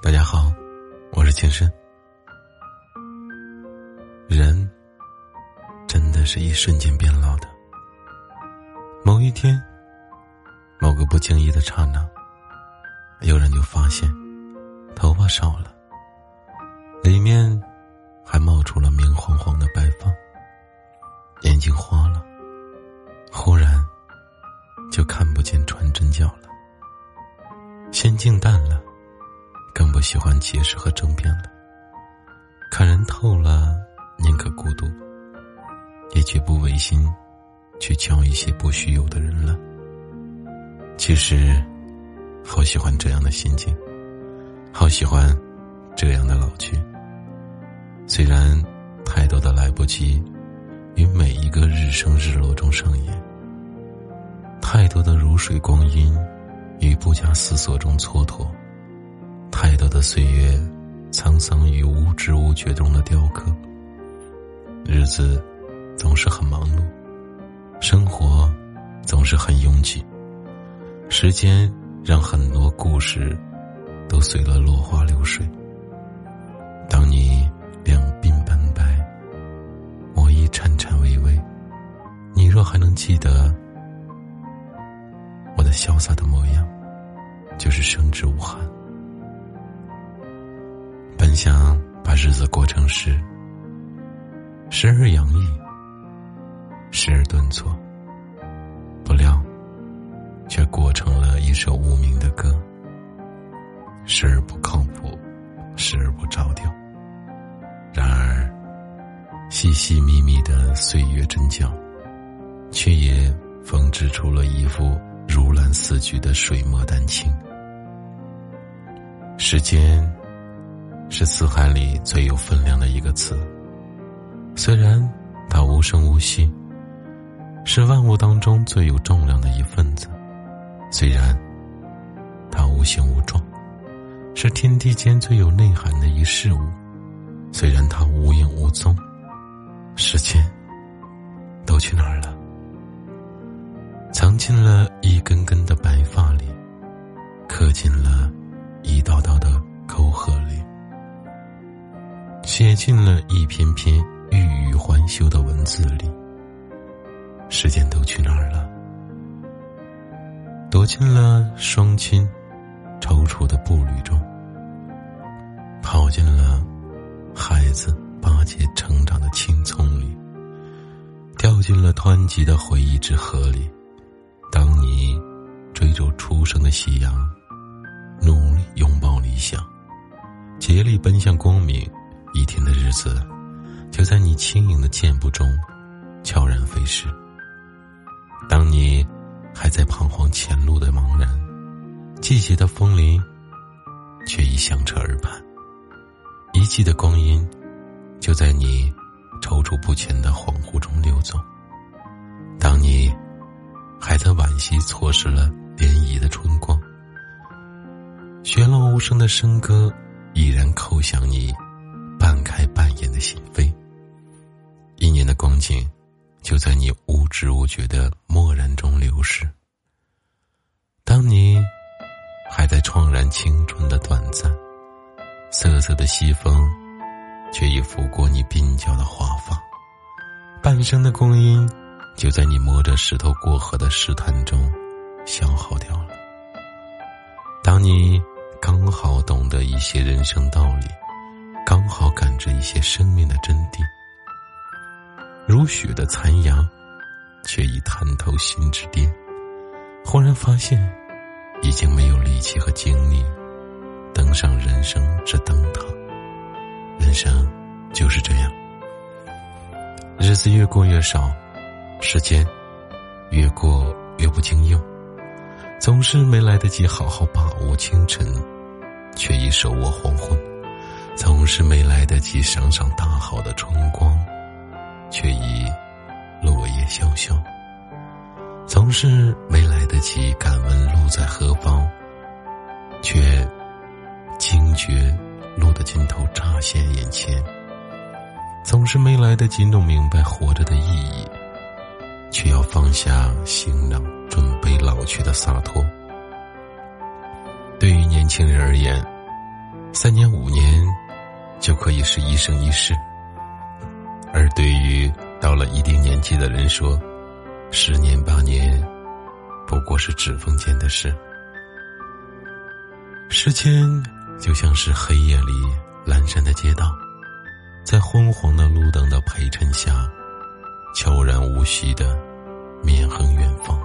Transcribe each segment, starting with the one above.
大家好，我是青深。人真的是一瞬间变老的。某一天，某个不经意的刹那，有人就发现头发少了，里面还冒出了明晃晃的白发，眼睛花了，忽然就看不见穿针脚了，心境淡了。不喜欢解释和争辩了。看人透了，宁可孤独，也绝不违心去交一些不需有的人了。其实，好喜欢这样的心境，好喜欢这样的老去。虽然太多的来不及于每一个日升日落中上演，太多的如水光阴于不假思索中蹉跎。太多的岁月，沧桑于无知无觉中的雕刻。日子总是很忙碌，生活总是很拥挤。时间让很多故事都随了落花流水。当你两鬓斑白，我已颤颤巍巍，你若还能记得我的潇洒的模样，就是生之无憾。想把日子过成诗，时而洋溢，时而顿挫，不料却过成了一首无名的歌。时而不靠谱，时而不着调。然而，细细密密的岁月针脚，却也缝织出了一幅如蓝似菊的水墨丹青。时间。是四海里最有分量的一个词。虽然它无声无息，是万物当中最有重量的一份子；虽然它无形无状，是天地间最有内涵的一事物；虽然它无影无踪，时间都去哪儿了？藏进了一根根的白发里，刻进了一道道的。写进了一篇篇欲语还休的文字里。时间都去哪儿了？躲进了双亲踌躇的步履中，跑进了孩子巴结成长的青葱里，掉进了湍急的回忆之河里。当你追逐初升的夕阳，努力拥抱理想，竭力奔向光明。一天的日子，就在你轻盈的箭步中悄然飞逝。当你还在彷徨前路的茫然，季节的风铃却已响彻耳畔。一季的光阴，就在你踌躇不前的恍惚中溜走。当你还在惋惜错失了涟漪的春光，旋落无声的笙歌已然叩响你。半开半掩的心扉。一年的光景，就在你无知无觉的漠然中流逝。当你还在怆然青春的短暂，瑟瑟的西风，却已拂过你鬓角的华发。半生的光阴，就在你摸着石头过河的试探中消耗掉了。当你刚好懂得一些人生道理。刚好感知一些生命的真谛，如雪的残阳，却已探透心之巅。忽然发现，已经没有力气和精力登上人生之灯塔。人生就是这样，日子越过越少，时间越过越不经用，总是没来得及好好把握清晨，却已手握黄昏。总是没来得及赏赏大好的春光，却已落叶萧萧；总是没来得及敢问路在何方，却惊觉路的尽头乍现眼前；总是没来得及弄明白活着的意义，却要放下行囊，准备老去的洒脱。对于年轻人而言。三年五年就可以是一生一世，而对于到了一定年纪的人说，十年八年不过是指缝间的事。时间就像是黑夜里阑珊的街道，在昏黄的路灯的陪衬下，悄然无息的面横远方，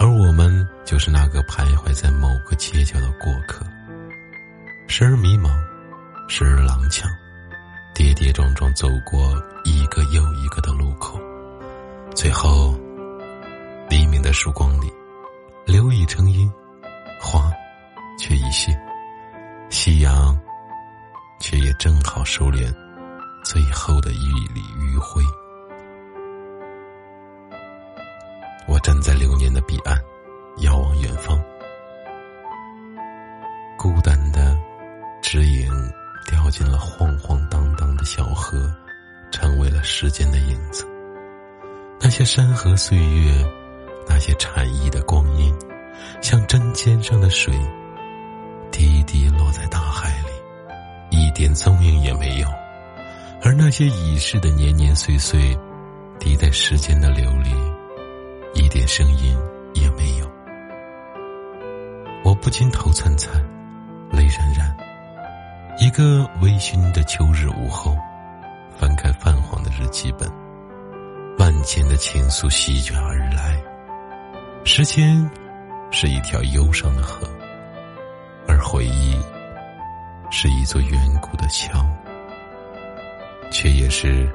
而我们就是那个徘徊在某个街角的过客，时而迷茫，时而踉跄，跌跌撞撞走过一个又一个的路口，最后，黎明的曙光里，留已成荫，花。却已谢，夕阳，却也正好收敛最后的一缕余晖。我站在流年的彼岸，遥望远方，进了晃晃荡荡的小河，成为了时间的影子。那些山河岁月，那些禅意的光阴，像针尖上的水。滴滴落在大海里，一点踪影也没有；而那些已逝的年年岁岁，滴在时间的流里，一点声音也没有。我不禁头涔涔，泪潸潸。一个微醺的秋日午后，翻开泛黄的日记本，万千的情愫席卷而来。时间是一条忧伤的河。而回忆是一座远古的桥，却也是